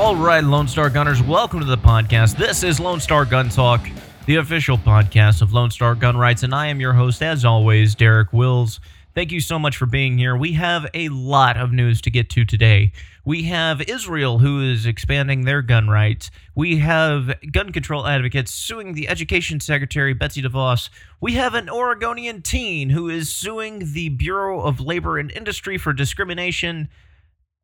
All right, Lone Star Gunners, welcome to the podcast. This is Lone Star Gun Talk, the official podcast of Lone Star Gun Rights, and I am your host, as always, Derek Wills. Thank you so much for being here. We have a lot of news to get to today. We have Israel, who is expanding their gun rights. We have gun control advocates suing the Education Secretary, Betsy DeVos. We have an Oregonian teen who is suing the Bureau of Labor and Industry for discrimination.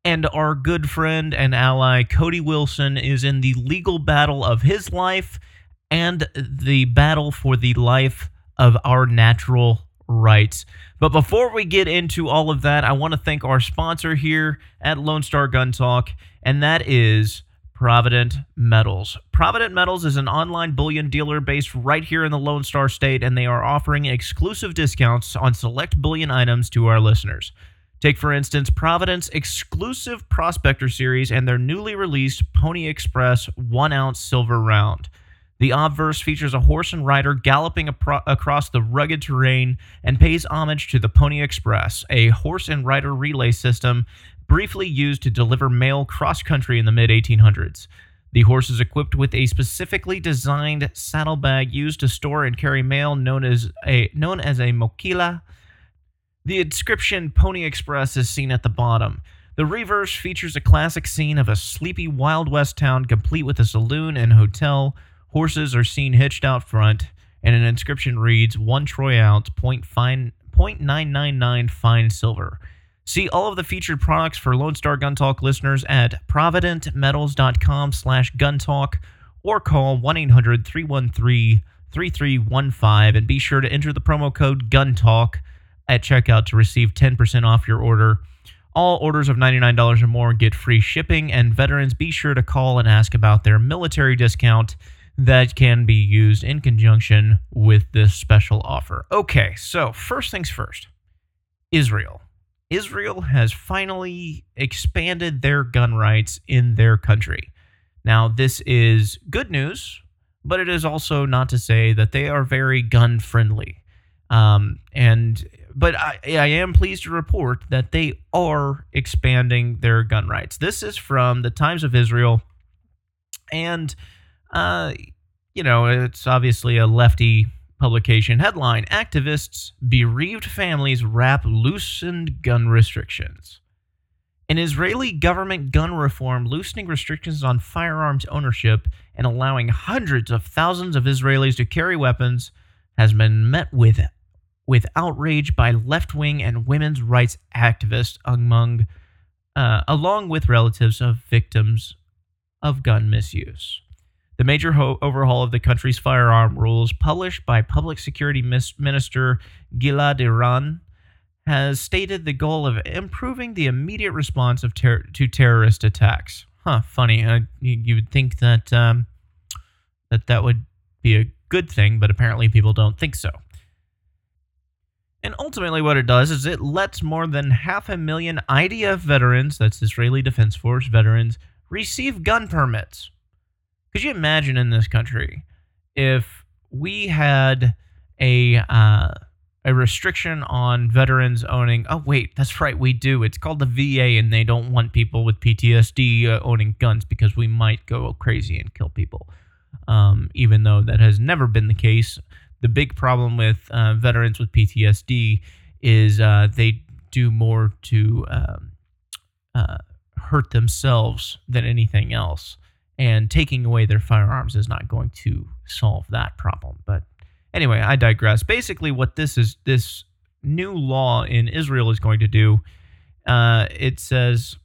And our good friend and ally, Cody Wilson, is in the legal battle of his life and the battle for the life of our natural rights. But before we get into all of that, I want to thank our sponsor here at Lone Star Gun Talk, and that is Provident Metals. Provident Metals is an online bullion dealer based right here in the Lone Star State, and they are offering exclusive discounts on select bullion items to our listeners. Take, for instance, Provident's exclusive Prospector series and their newly released Pony Express 1 ounce silver round. The obverse features a horse and rider galloping apro- across the rugged terrain and pays homage to the Pony Express, a horse and rider relay system briefly used to deliver mail cross country in the mid 1800s. The horse is equipped with a specifically designed saddlebag used to store and carry mail known as a known as a mochila the inscription Pony Express is seen at the bottom. The reverse features a classic scene of a sleepy Wild West town complete with a saloon and hotel. Horses are seen hitched out front, and an inscription reads 1 troy ounce, 0.999 fine silver. See all of the featured products for Lone Star Gun Talk listeners at providentmetals.com slash gun talk or call 1-800-313-3315 and be sure to enter the promo code gun talk at checkout to receive 10% off your order. All orders of $99 or more get free shipping, and veterans be sure to call and ask about their military discount that can be used in conjunction with this special offer. Okay, so first things first Israel. Israel has finally expanded their gun rights in their country. Now, this is good news, but it is also not to say that they are very gun friendly. Um, and but I, I am pleased to report that they are expanding their gun rights. This is from the Times of Israel, and uh, you know it's obviously a lefty publication. Headline: Activists bereaved families rap loosened gun restrictions. An Israeli government gun reform loosening restrictions on firearms ownership and allowing hundreds of thousands of Israelis to carry weapons has been met with with outrage by left wing and women's rights activists among, uh, along with relatives of victims of gun misuse. The major ho- overhaul of the country's firearm rules, published by Public Security Mis- Minister Gilad Erdan, has stated the goal of improving the immediate response of ter- to terrorist attacks. Huh, funny. Uh, you, you, would think that um, that that would be a good thing, but apparently people don't think so. And ultimately, what it does is it lets more than half a million IDF veterans, that's Israeli Defense Force veterans, receive gun permits. Could you imagine in this country if we had a uh, a restriction on veterans owning? Oh, wait, that's right, we do. It's called the VA, and they don't want people with PTSD uh, owning guns because we might go crazy and kill people. Um, even though that has never been the case the big problem with uh, veterans with PTSD is uh, they do more to um, uh, hurt themselves than anything else. And taking away their firearms is not going to solve that problem. But anyway, I digress. Basically, what this is this new law in Israel is going to do, uh, it says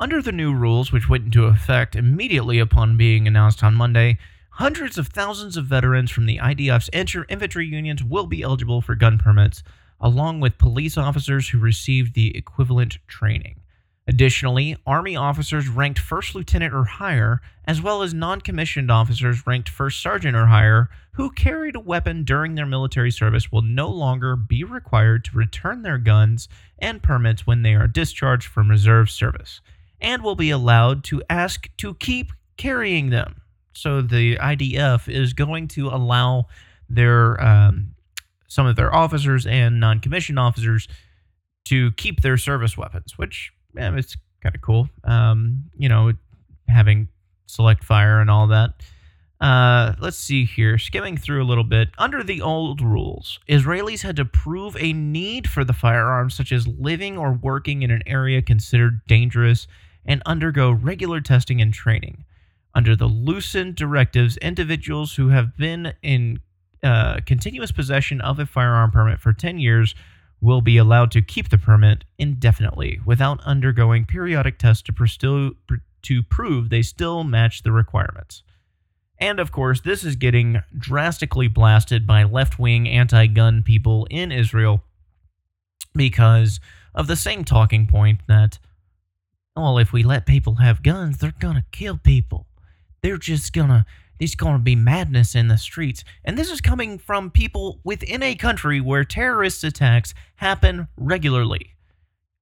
under the new rules, which went into effect immediately upon being announced on Monday, Hundreds of thousands of veterans from the IDF's infantry unions will be eligible for gun permits, along with police officers who received the equivalent training. Additionally, Army officers ranked first lieutenant or higher, as well as non commissioned officers ranked first sergeant or higher, who carried a weapon during their military service, will no longer be required to return their guns and permits when they are discharged from reserve service, and will be allowed to ask to keep carrying them. So the IDF is going to allow their um, some of their officers and non-commissioned officers to keep their service weapons, which yeah, it's kind of cool. Um, you know, having select fire and all that. Uh, let's see here. Skimming through a little bit. Under the old rules, Israelis had to prove a need for the firearm, such as living or working in an area considered dangerous, and undergo regular testing and training. Under the loosened directives, individuals who have been in uh, continuous possession of a firearm permit for 10 years will be allowed to keep the permit indefinitely without undergoing periodic tests to, to prove they still match the requirements. And of course, this is getting drastically blasted by left wing anti gun people in Israel because of the same talking point that, well, if we let people have guns, they're going to kill people. They're just to, there's to be madness in the streets. And this is coming from people within a country where terrorist attacks happen regularly.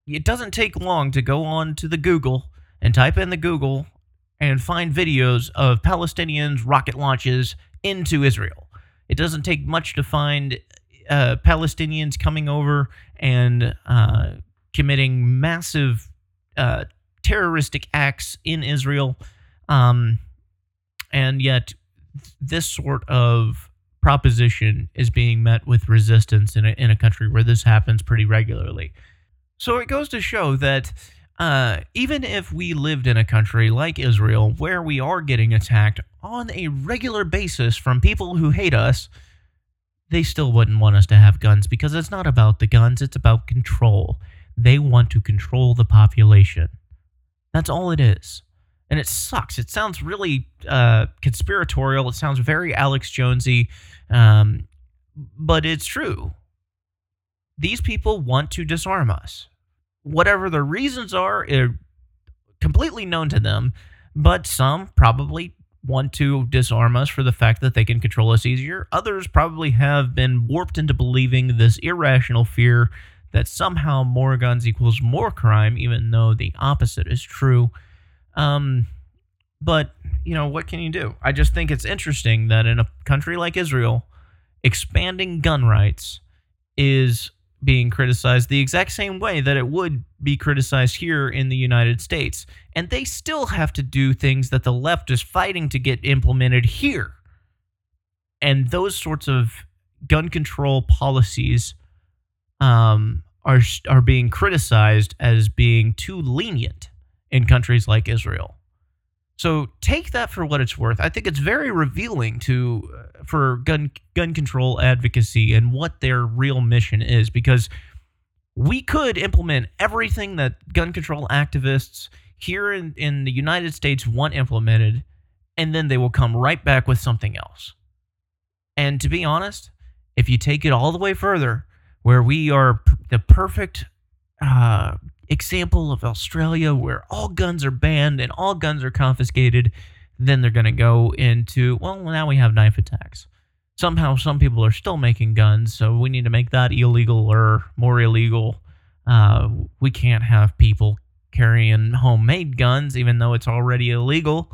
It doesn't take long to go on to the Google and type in the Google and find videos of Palestinians' rocket launches into Israel. It doesn't take much to find uh, Palestinians coming over and uh, committing massive uh, terroristic acts in Israel. Um, and yet, this sort of proposition is being met with resistance in a, in a country where this happens pretty regularly. So it goes to show that uh, even if we lived in a country like Israel where we are getting attacked on a regular basis from people who hate us, they still wouldn't want us to have guns because it's not about the guns, it's about control. They want to control the population. That's all it is. And it sucks. It sounds really uh, conspiratorial. It sounds very Alex Jonesy, um, but it's true. These people want to disarm us whatever the reasons are, are completely known to them, but some probably want to disarm us for the fact that they can control us easier. Others probably have been warped into believing this irrational fear that somehow more guns equals more crime, even though the opposite is true. Um, but, you know, what can you do? I just think it's interesting that in a country like Israel, expanding gun rights is being criticized the exact same way that it would be criticized here in the United States. And they still have to do things that the left is fighting to get implemented here. And those sorts of gun control policies um, are, are being criticized as being too lenient in countries like Israel. So take that for what it's worth. I think it's very revealing to uh, for gun gun control advocacy and what their real mission is because we could implement everything that gun control activists here in, in the United States want implemented, and then they will come right back with something else. And to be honest, if you take it all the way further, where we are p- the perfect uh, example of Australia where all guns are banned and all guns are confiscated, then they're going to go into, well, now we have knife attacks. Somehow, some people are still making guns, so we need to make that illegal or more illegal. Uh, we can't have people carrying homemade guns, even though it's already illegal.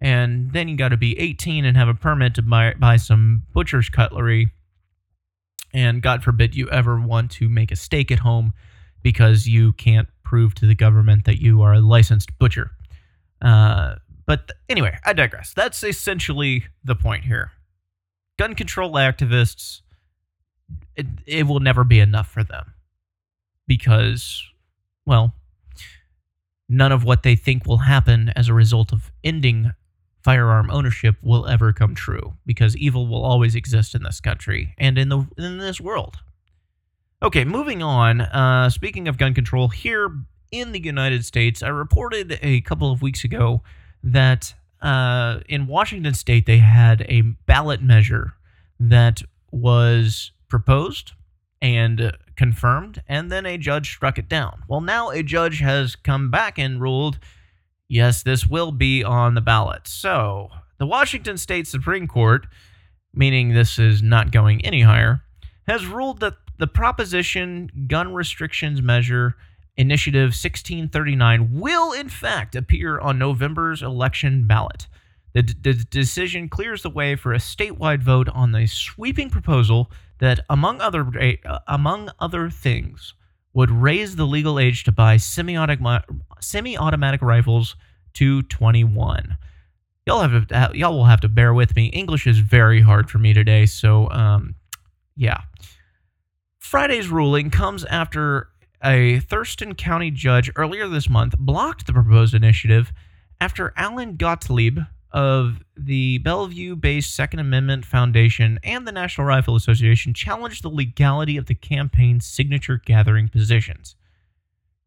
And then you got to be 18 and have a permit to buy, buy some butcher's cutlery. And God forbid you ever want to make a steak at home because you can't prove to the government that you are a licensed butcher. Uh, but th- anyway, I digress. That's essentially the point here. Gun control activists, it, it will never be enough for them because, well, none of what they think will happen as a result of ending firearm ownership will ever come true because evil will always exist in this country and in the in this world. Okay, moving on. Uh, speaking of gun control, here in the United States, I reported a couple of weeks ago that uh, in Washington state they had a ballot measure that was proposed and confirmed, and then a judge struck it down. Well, now a judge has come back and ruled yes, this will be on the ballot. So, the Washington State Supreme Court, meaning this is not going any higher, has ruled that the Proposition Gun Restrictions Measure Initiative 1639 will, in fact, appear on November's election ballot. The, d- the decision clears the way for a statewide vote on the sweeping proposal that, among other uh, among other things, would raise the legal age to buy semi-automatic, semi-automatic rifles to 21. Y'all have to, y'all will have to bear with me. English is very hard for me today, so um, yeah. Friday's ruling comes after a Thurston County judge earlier this month blocked the proposed initiative after Alan Gottlieb of the Bellevue based Second Amendment Foundation and the National Rifle Association challenged the legality of the campaign's signature gathering positions.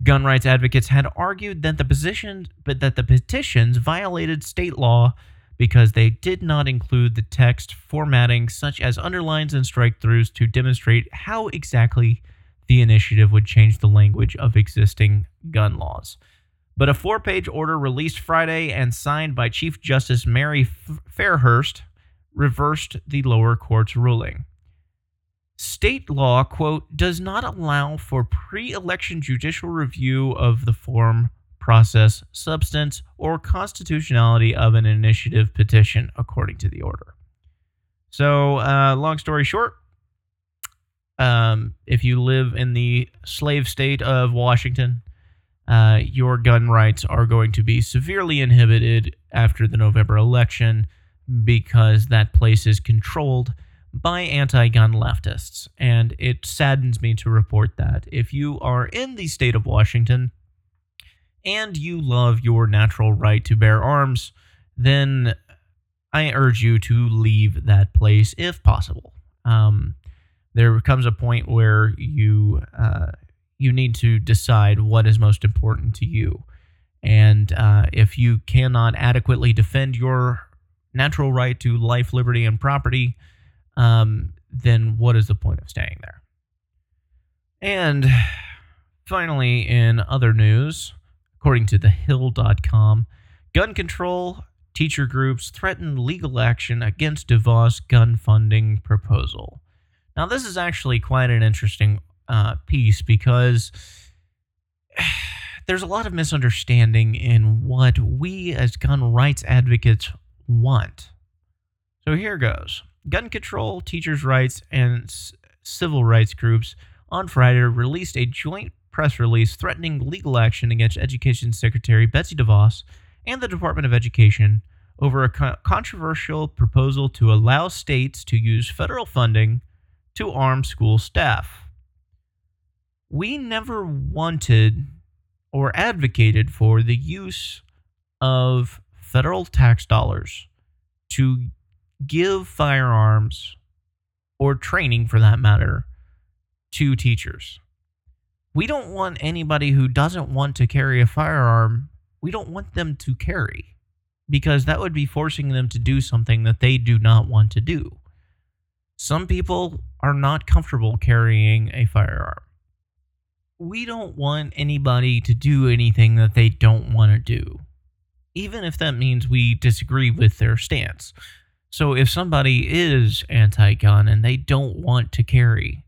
Gun rights advocates had argued that the positions but that the petitions violated state law because they did not include the text formatting such as underlines and strike throughs to demonstrate how exactly the initiative would change the language of existing gun laws. But a four page order released Friday and signed by Chief Justice Mary Fairhurst reversed the lower court's ruling. State law, quote, does not allow for pre election judicial review of the form, process, substance, or constitutionality of an initiative petition, according to the order. So, uh, long story short, um, if you live in the slave state of Washington, uh, your gun rights are going to be severely inhibited after the November election because that place is controlled by anti gun leftists. And it saddens me to report that if you are in the state of Washington and you love your natural right to bear arms, then I urge you to leave that place if possible. Um, there comes a point where you uh, you need to decide what is most important to you, and uh, if you cannot adequately defend your natural right to life, liberty, and property, um, then what is the point of staying there? And finally, in other news, according to thehill.com, gun control teacher groups threaten legal action against DeVos gun funding proposal. Now, this is actually quite an interesting uh, piece because there's a lot of misunderstanding in what we as gun rights advocates want. So here goes gun control, teachers' rights, and civil rights groups on Friday released a joint press release threatening legal action against Education Secretary Betsy DeVos and the Department of Education over a co- controversial proposal to allow states to use federal funding to arm school staff. We never wanted or advocated for the use of federal tax dollars to give firearms or training for that matter to teachers. We don't want anybody who doesn't want to carry a firearm, we don't want them to carry because that would be forcing them to do something that they do not want to do. Some people are not comfortable carrying a firearm. We don't want anybody to do anything that they don't want to do, even if that means we disagree with their stance. So if somebody is anti gun and they don't want to carry,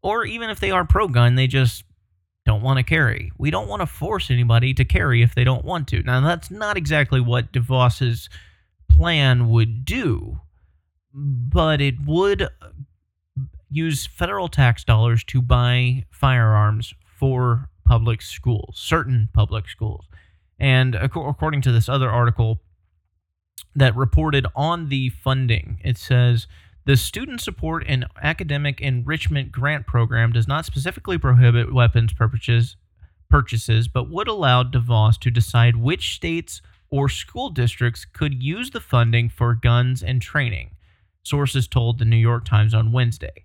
or even if they are pro gun, they just don't want to carry. We don't want to force anybody to carry if they don't want to. Now, that's not exactly what DeVos's plan would do, but it would uh, use federal tax dollars to buy firearms for public schools, certain public schools. And according to this other article that reported on the funding, it says the Student Support and Academic Enrichment Grant Program does not specifically prohibit weapons purchases, purchases but would allow DeVos to decide which states or school districts could use the funding for guns and training, sources told the New York Times on Wednesday.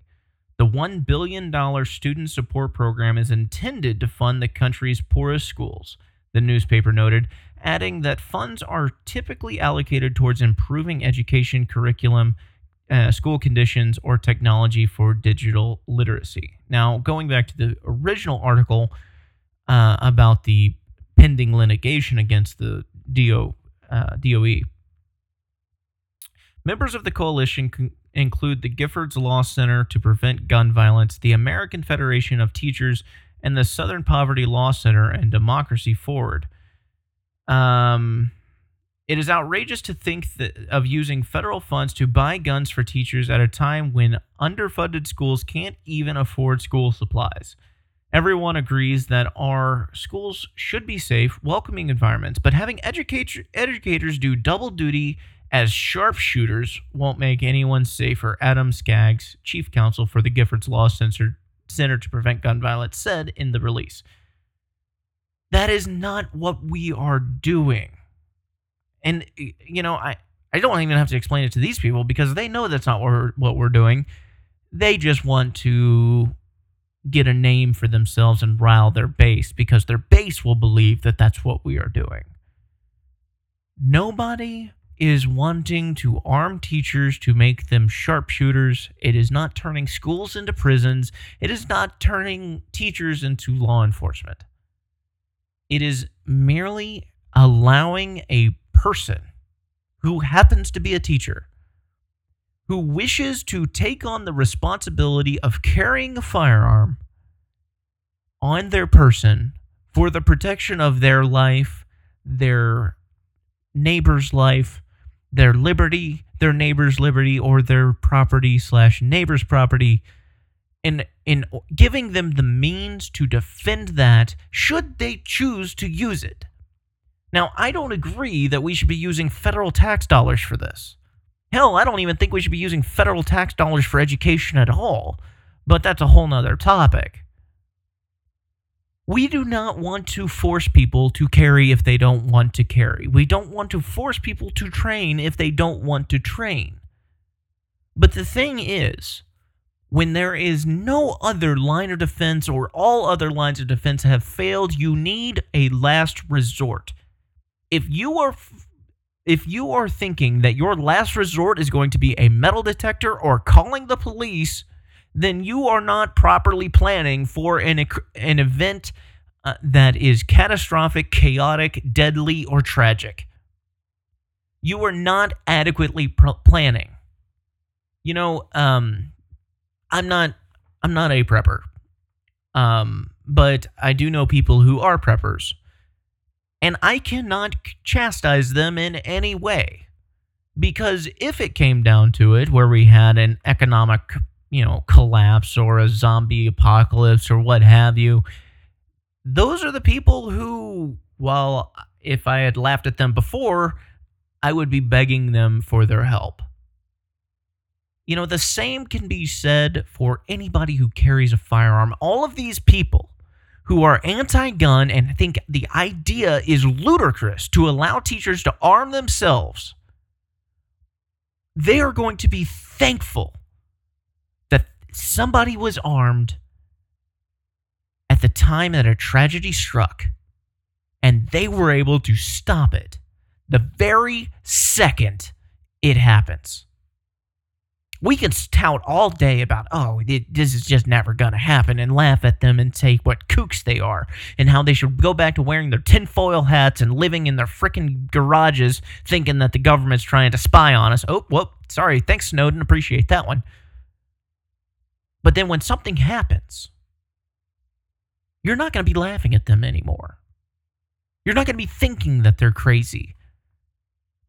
The $1 billion student support program is intended to fund the country's poorest schools, the newspaper noted, adding that funds are typically allocated towards improving education curriculum, uh, school conditions, or technology for digital literacy. Now, going back to the original article uh, about the pending litigation against the DO, uh, DOE, members of the coalition con- include the Giffords Law Center to Prevent Gun Violence, the American Federation of Teachers, and the Southern Poverty Law Center and Democracy Forward. Um, it is outrageous to think of using federal funds to buy guns for teachers at a time when underfunded schools can't even afford school supplies. Everyone agrees that our schools should be safe, welcoming environments, but having educator, educators do double duty as sharpshooters won't make anyone safer. Adam Skaggs, chief counsel for the Giffords Law Center, Center to Prevent Gun Violence, said in the release. That is not what we are doing. And, you know, I, I don't even have to explain it to these people because they know that's not what we're, what we're doing. They just want to get a name for themselves and rile their base because their base will believe that that's what we are doing. Nobody is wanting to arm teachers to make them sharpshooters. It is not turning schools into prisons. It is not turning teachers into law enforcement. It is merely allowing a person who happens to be a teacher who wishes to take on the responsibility of carrying a firearm on their person for the protection of their life, their neighbor's life, their liberty, their neighbor's liberty, or their property slash neighbor's property, in in giving them the means to defend that should they choose to use it. Now, I don't agree that we should be using federal tax dollars for this. Hell, I don't even think we should be using federal tax dollars for education at all. But that's a whole nother topic. We do not want to force people to carry if they don't want to carry. We don't want to force people to train if they don't want to train. But the thing is, when there is no other line of defense or all other lines of defense have failed, you need a last resort. If you are if you are thinking that your last resort is going to be a metal detector or calling the police, then you are not properly planning for an, an event uh, that is catastrophic, chaotic, deadly, or tragic. You are not adequately pr- planning. You know, um, I'm not I'm not a prepper. Um, but I do know people who are preppers and I cannot chastise them in any way. Because if it came down to it, where we had an economic, you know, collapse or a zombie apocalypse or what have you, those are the people who, well, if I had laughed at them before, I would be begging them for their help. You know, the same can be said for anybody who carries a firearm. All of these people who are anti gun and think the idea is ludicrous to allow teachers to arm themselves, they are going to be thankful that somebody was armed at the time that a tragedy struck and they were able to stop it the very second it happens we can tout all day about, oh, it, this is just never going to happen and laugh at them and say what kooks they are and how they should go back to wearing their tinfoil hats and living in their freaking garages thinking that the government's trying to spy on us. Oh, whoop, sorry. Thanks, Snowden. Appreciate that one. But then when something happens, you're not going to be laughing at them anymore. You're not going to be thinking that they're crazy.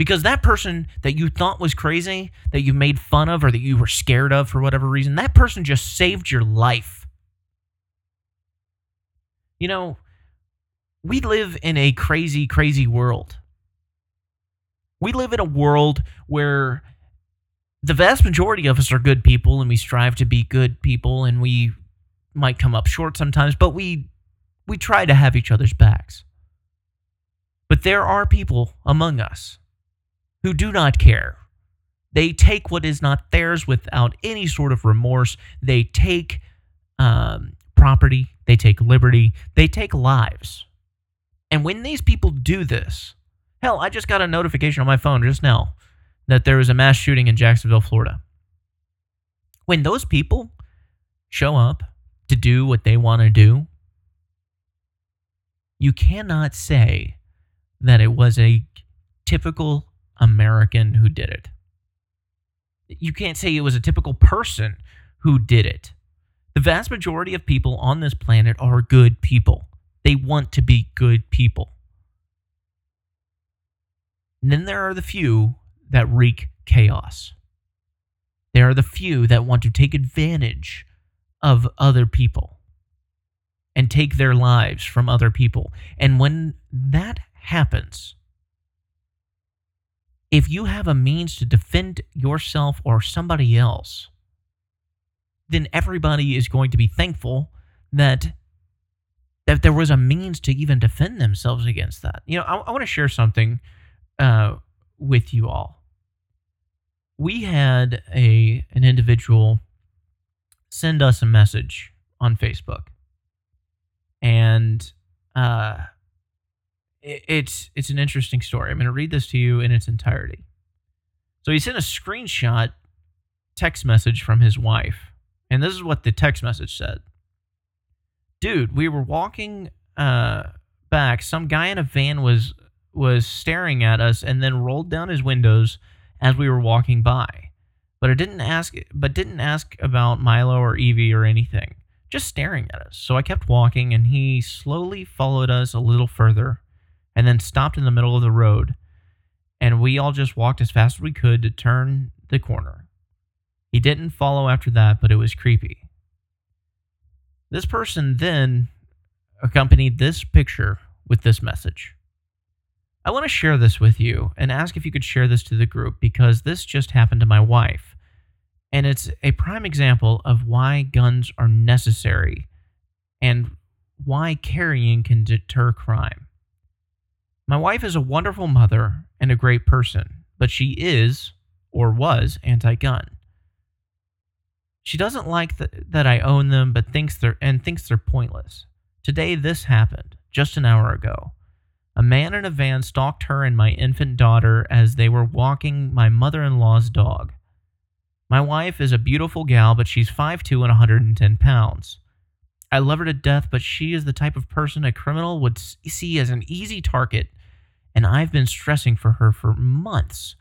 Because that person that you thought was crazy, that you made fun of, or that you were scared of for whatever reason, that person just saved your life. You know, we live in a crazy, crazy world. We live in a world where the vast majority of us are good people and we strive to be good people and we might come up short sometimes, but we we try to have each other's backs. But there are people among us who do not care. They take what is not theirs without any sort of remorse. They take um, property, they take liberty, they take lives. And when these people do this, hell, I just got a notification on my phone just now that there was a mass shooting in Jacksonville, Florida. When those people show up to do what they want to do, you cannot say that it was a typical American who did it. You can't say it was a typical person who did it. The vast majority of people on this planet are good people. They want to be good people. And then there are the few that wreak chaos. There are the few that want to take advantage of other people. and take their lives from other people. And when that happens, if you have a means to defend yourself or somebody else, then everybody is going to be thankful that that there was a means to even defend themselves against that. You know, I, I want to share something uh, with you all. We had a an individual send us a message on Facebook, and uh, it's it's an interesting story. I'm going to read this to you in its entirety. So he sent a screenshot text message from his wife, and this is what the text message said dude, we were walking uh, back. Some guy in a van was was staring at us and then rolled down his windows as we were walking by. But it didn't ask but didn't ask about Milo or Evie or anything. Just staring at us. So I kept walking and he slowly followed us a little further and then stopped in the middle of the road. And we all just walked as fast as we could to turn the corner. He didn't follow after that, but it was creepy. This person then accompanied this picture with this message. I want to share this with you and ask if you could share this to the group because this just happened to my wife. And it's a prime example of why guns are necessary and why carrying can deter crime. My wife is a wonderful mother and a great person, but she is, or was, anti gun. She doesn't like th- that I own them, but thinks they're and thinks they're pointless. Today, this happened just an hour ago. A man in a van stalked her and my infant daughter as they were walking my mother-in-law's dog. My wife is a beautiful gal, but she's 5'2 and 110 pounds. I love her to death, but she is the type of person a criminal would see as an easy target, and I've been stressing for her for months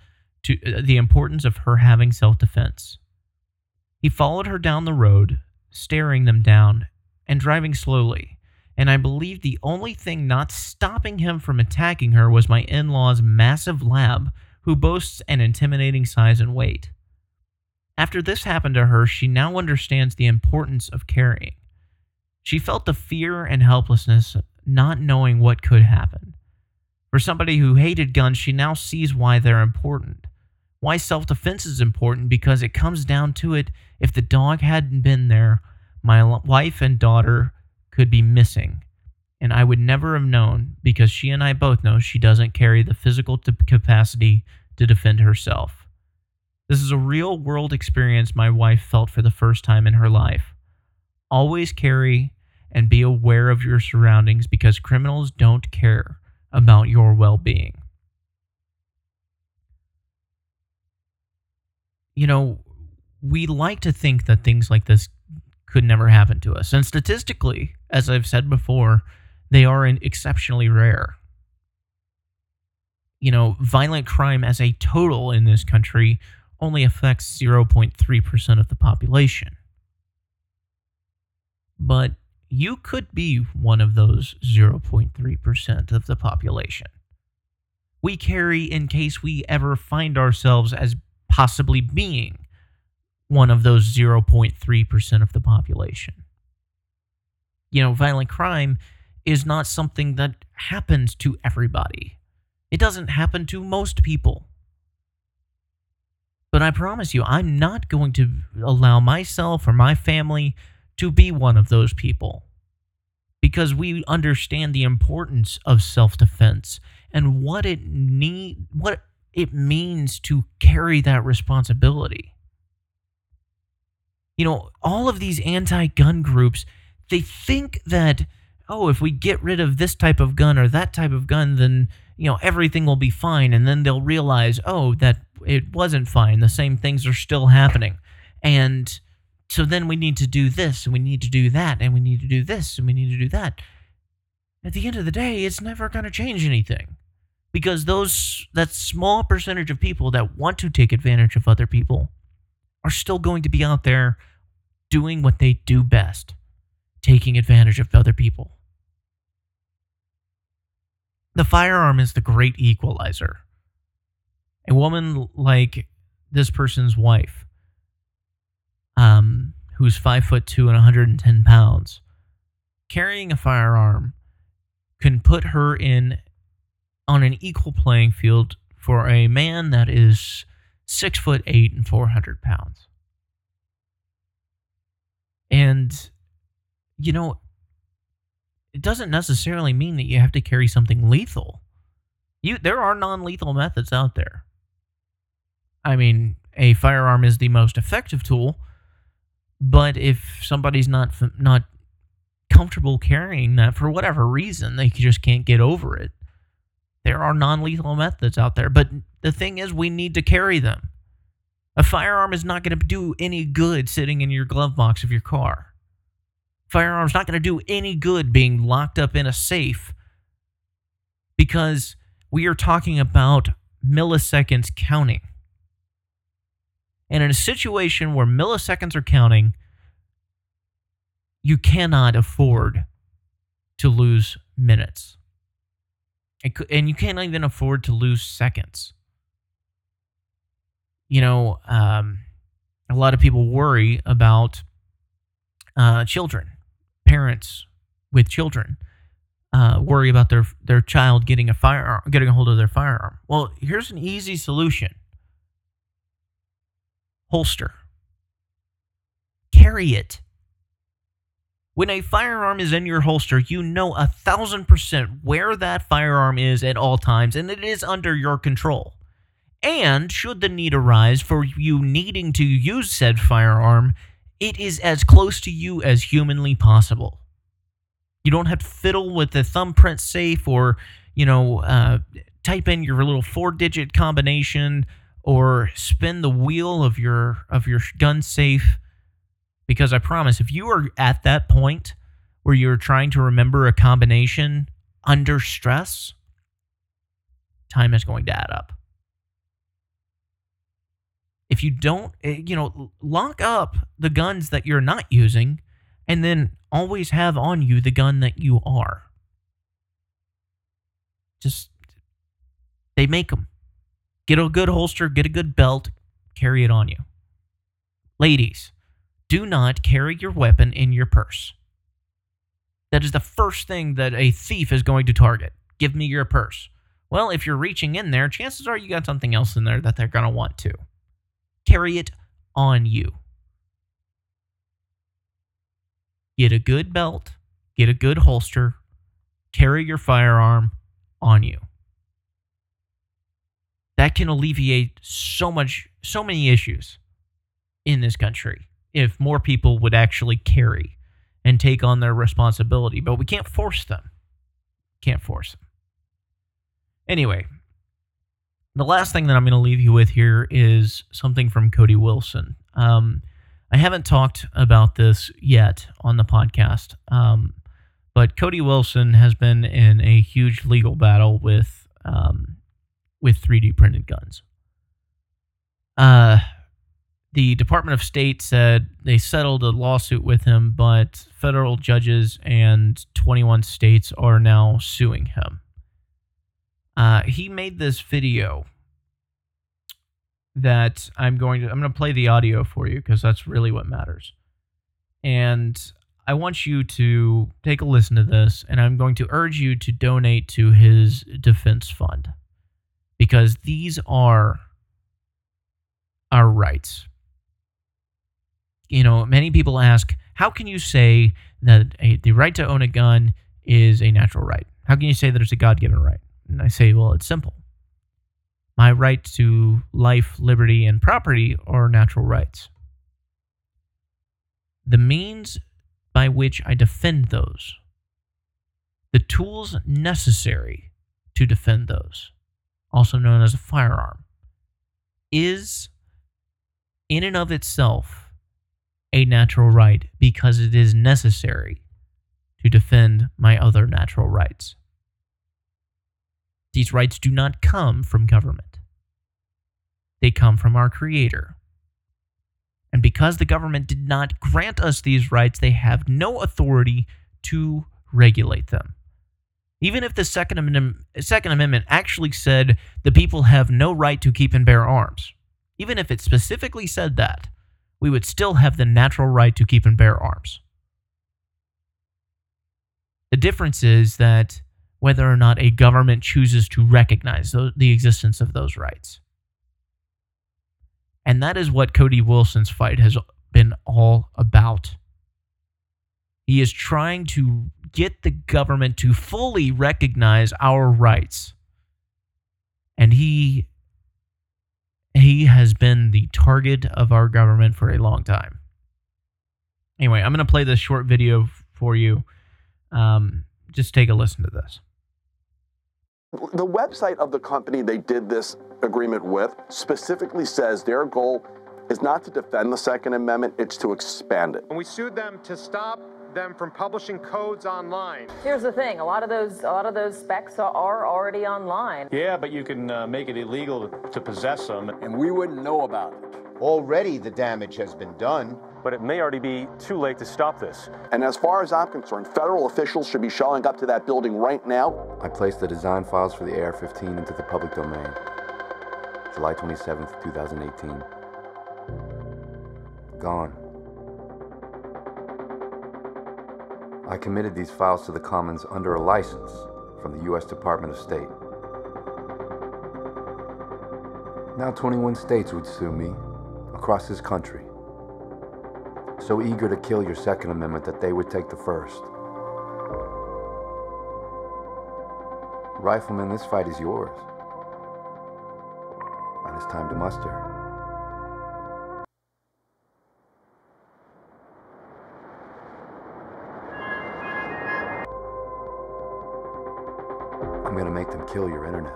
to uh, the importance of her having self-defense. He followed her down the road, staring them down and driving slowly. And I believe the only thing not stopping him from attacking her was my in law's massive lab, who boasts an intimidating size and weight. After this happened to her, she now understands the importance of carrying. She felt the fear and helplessness, not knowing what could happen. For somebody who hated guns, she now sees why they're important. Why self defense is important because it comes down to it if the dog hadn't been there, my wife and daughter could be missing. And I would never have known because she and I both know she doesn't carry the physical capacity to defend herself. This is a real world experience my wife felt for the first time in her life. Always carry and be aware of your surroundings because criminals don't care about your well being. You know, we like to think that things like this could never happen to us. And statistically, as I've said before, they are exceptionally rare. You know, violent crime as a total in this country only affects 0.3% of the population. But you could be one of those 0.3% of the population. We carry in case we ever find ourselves as possibly being one of those 0.3% of the population. You know, violent crime is not something that happens to everybody. It doesn't happen to most people. But I promise you, I'm not going to allow myself or my family to be one of those people. Because we understand the importance of self-defense and what it need what it means to carry that responsibility you know, all of these anti gun groups, they think that, oh, if we get rid of this type of gun or that type of gun, then, you know, everything will be fine. And then they'll realize, oh, that it wasn't fine. The same things are still happening. And so then we need to do this and we need to do that and we need to do this and we need to do that. At the end of the day, it's never going to change anything because those that small percentage of people that want to take advantage of other people are still going to be out there doing what they do best, taking advantage of other people. The firearm is the great equalizer. A woman like this person's wife, um, who's five foot two and 110 pounds, carrying a firearm can put her in on an equal playing field for a man that is six foot eight and 400 pounds. And, you know, it doesn't necessarily mean that you have to carry something lethal. You, there are non lethal methods out there. I mean, a firearm is the most effective tool, but if somebody's not not comfortable carrying that for whatever reason, they just can't get over it. There are non-lethal methods out there, but the thing is we need to carry them. A firearm is not going to do any good sitting in your glove box of your car. Firearm's not going to do any good being locked up in a safe because we are talking about milliseconds counting. And in a situation where milliseconds are counting, you cannot afford to lose minutes. And you can't even afford to lose seconds. You know, um, a lot of people worry about uh, children, parents with children. Uh, worry about their their child getting a firearm, getting a hold of their firearm. Well, here's an easy solution: holster. Carry it. When a firearm is in your holster, you know a thousand percent where that firearm is at all times, and it is under your control. And should the need arise for you needing to use said firearm, it is as close to you as humanly possible. You don't have to fiddle with the thumbprint safe or, you know, uh, type in your little four-digit combination or spin the wheel of your of your gun safe because I promise, if you are at that point where you're trying to remember a combination under stress, time is going to add up. If you don't, eh, you know, lock up the guns that you're not using and then always have on you the gun that you are. Just, they make them. Get a good holster, get a good belt, carry it on you. Ladies, do not carry your weapon in your purse. That is the first thing that a thief is going to target. Give me your purse. Well, if you're reaching in there, chances are you got something else in there that they're going to want to. Carry it on you. Get a good belt, get a good holster, carry your firearm on you. That can alleviate so much so many issues in this country if more people would actually carry and take on their responsibility, but we can't force them. Can't force them. Anyway, the last thing that I'm going to leave you with here is something from Cody Wilson. Um, I haven't talked about this yet on the podcast, um, but Cody Wilson has been in a huge legal battle with um, with 3D printed guns. Uh, the Department of State said they settled a lawsuit with him, but federal judges and 21 states are now suing him. Uh, he made this video that I'm going to I'm going to play the audio for you because that's really what matters. And I want you to take a listen to this and I'm going to urge you to donate to his defense fund because these are our rights you know, many people ask, how can you say that a, the right to own a gun is a natural right? How can you say that it's a God given right? And I say, well, it's simple. My right to life, liberty, and property are natural rights. The means by which I defend those, the tools necessary to defend those, also known as a firearm, is in and of itself a natural right because it is necessary to defend my other natural rights. These rights do not come from government, they come from our Creator. And because the government did not grant us these rights, they have no authority to regulate them. Even if the Second Amendment, Second Amendment actually said the people have no right to keep and bear arms, even if it specifically said that, we would still have the natural right to keep and bear arms. The difference is that whether or not a government chooses to recognize the existence of those rights. And that is what Cody Wilson's fight has been all about. He is trying to get the government to fully recognize our rights. And he he has been the target of our government for a long time. Anyway, I'm going to play this short video for you. Um, just take a listen to this. The website of the company they did this agreement with specifically says their goal is not to defend the Second Amendment, it's to expand it. And we sued them to stop them from publishing codes online. Here's the thing: a lot of those, a lot of those specs are already online. Yeah, but you can uh, make it illegal to possess them, and we wouldn't know about it. Already, the damage has been done. But it may already be too late to stop this. And as far as I'm concerned, federal officials should be showing up to that building right now. I placed the design files for the AR-15 into the public domain. July 27th, 2018. Gone. I committed these files to the Commons under a license from the U.S. Department of State. Now 21 states would sue me across this country. So eager to kill your Second Amendment that they would take the first. Rifleman, this fight is yours. And it's time to muster. Kill your internet.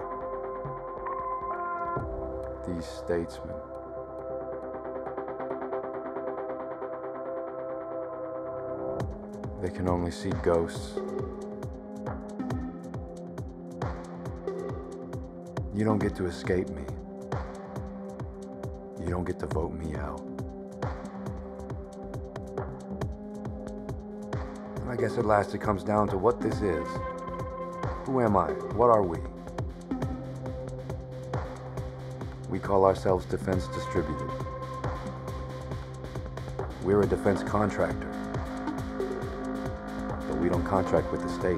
These statesmen. They can only see ghosts. You don't get to escape me. You don't get to vote me out. And I guess at last it comes down to what this is. Who am I? What are we? We call ourselves Defense Distributed. We're a defense contractor, but we don't contract with the state.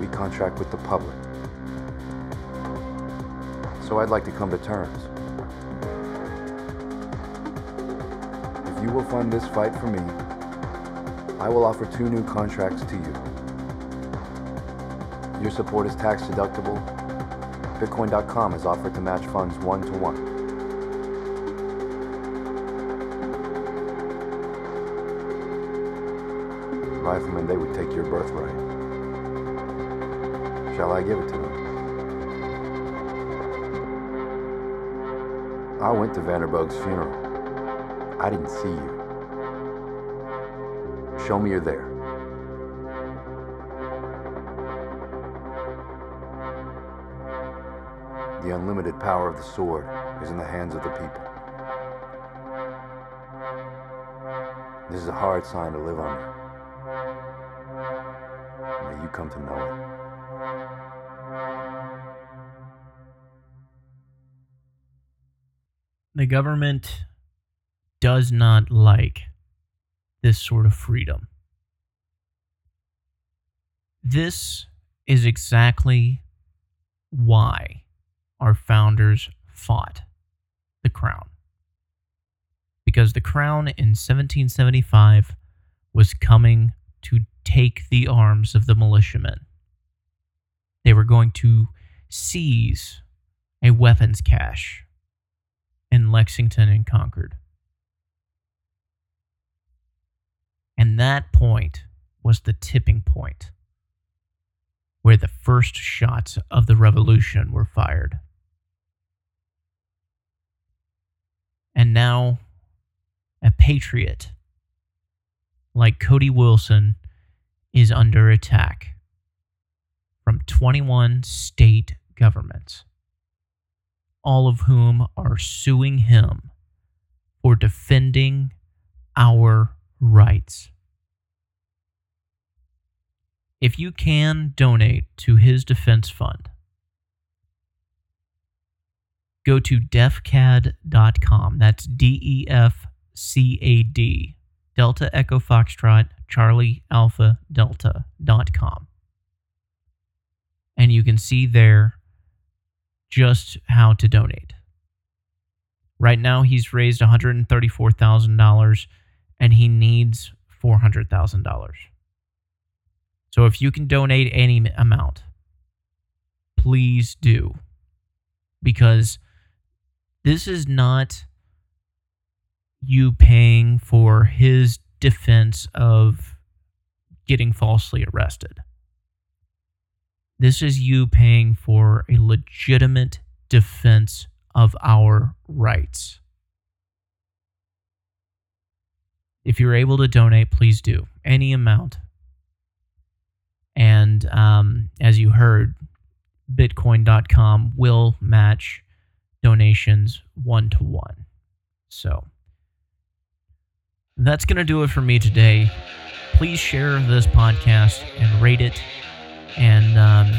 We contract with the public. So I'd like to come to terms. If you will fund this fight for me, I will offer two new contracts to you. Your support is tax deductible. Bitcoin.com has offered to match funds one to one. Riflemen, they would take your birthright. Shall I give it to them? I went to Vanderboegh's funeral. I didn't see you. Show me you're there. The unlimited power of the sword is in the hands of the people. This is a hard sign to live under. May you come to know it. The government does not like this sort of freedom. This is exactly why our founders fought the crown. Because the crown in 1775 was coming to take the arms of the militiamen. They were going to seize a weapons cache in Lexington and Concord. And that point was the tipping point where the first shots of the revolution were fired. And now, a patriot like Cody Wilson is under attack from 21 state governments, all of whom are suing him for defending our rights. If you can donate to his defense fund, go to defcad.com. That's D E F C A D Delta Echo Foxtrot Charlie Alpha Delta.com. And you can see there just how to donate. Right now, he's raised $134,000 and he needs $400,000. So if you can donate any amount, please do. Because this is not you paying for his defense of getting falsely arrested. This is you paying for a legitimate defense of our rights. If you're able to donate, please do any amount. And um, as you heard, Bitcoin.com will match donations one to one. So that's going to do it for me today. Please share this podcast and rate it. And um,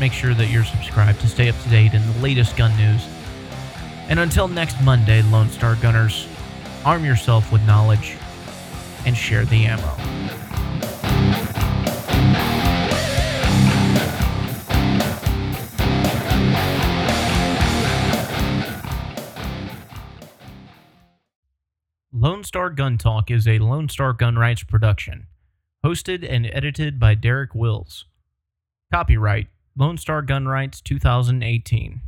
make sure that you're subscribed to stay up to date in the latest gun news. And until next Monday, Lone Star Gunners, arm yourself with knowledge and share the ammo. Lone Star Gun Talk is a Lone Star Gun Rights production, hosted and edited by Derek Wills. Copyright Lone Star Gun Rights 2018.